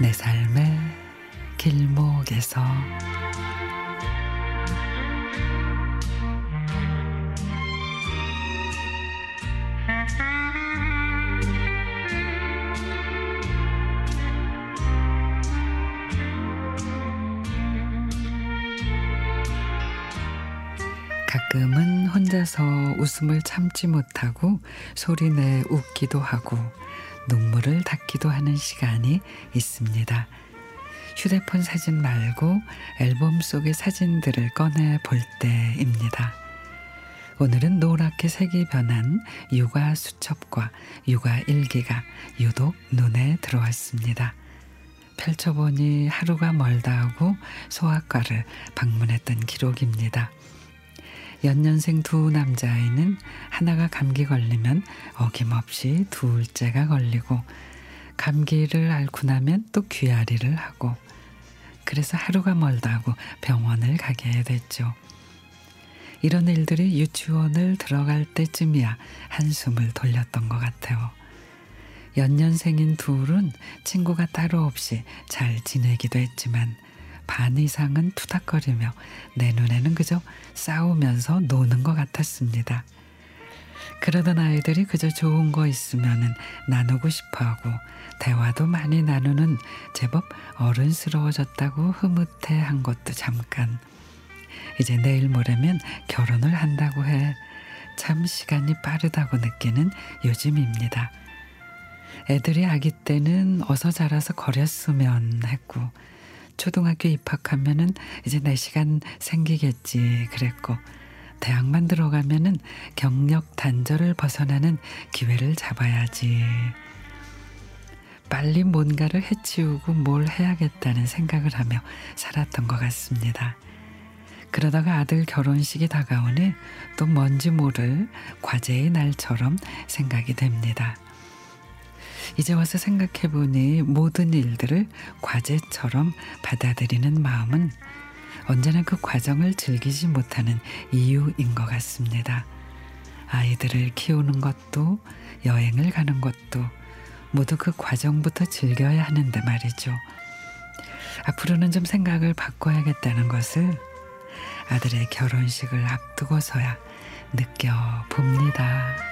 내 삶의 길목에서. 가끔은 혼자서 웃음을 참지 못하고 소리내 웃기도 하고 눈물을 닦기도 하는 시간이 있습니다. 휴대폰 사진 말고 앨범 속의 사진들을 꺼내 볼 때입니다. 오늘은 노랗게 색이 변한 육아 수첩과 육아 일기가 유독 눈에 들어왔습니다. 펼쳐보니 하루가 멀다 하고 소아과를 방문했던 기록입니다. 연년생 두 남자아이는 하나가 감기 걸리면 어김없이 둘째가 걸리고 감기를 앓고 나면 또 귀앓이를 하고 그래서 하루가 멀다고 병원을 가게 됐죠. 이런 일들이 유치원을 들어갈 때쯤이야 한숨을 돌렸던 것 같아요. 연년생인 둘은 친구가 따로 없이 잘 지내기도 했지만 반 이상은 투닥거리며 내 눈에는 그저 싸우면서 노는 것 같았습니다. 그러던 아이들이 그저 좋은 거 있으면 나누고 싶어 하고 대화도 많이 나누는 제법 어른스러워졌다고 흐뭇해 한 것도 잠깐. 이제 내일 모레면 결혼을 한다고 해. 참 시간이 빠르다고 느끼는 요즘입니다. 애들이 아기 때는 어서 자라서 거렸으면 했고 초등학교 입학하면은 이제 내 시간 생기겠지 그랬고 대학만 들어가면은 경력 단절을 벗어나는 기회를 잡아야지. 빨리 뭔가를 해치우고 뭘 해야겠다는 생각을 하며 살았던 것 같습니다. 그러다가 아들 결혼식이 다가오니 또 뭔지 모를 과제의 날처럼 생각이 됩니다. 이제 와서 생각해 보니 모든 일들을 과제처럼 받아들이는 마음은 언제나 그 과정을 즐기지 못하는 이유인 것 같습니다. 아이들을 키우는 것도 여행을 가는 것도 모두 그 과정부터 즐겨야 하는데 말이죠. 앞으로는 좀 생각을 바꿔야겠다는 것을 아들의 결혼식을 앞두고서야 느껴봅니다.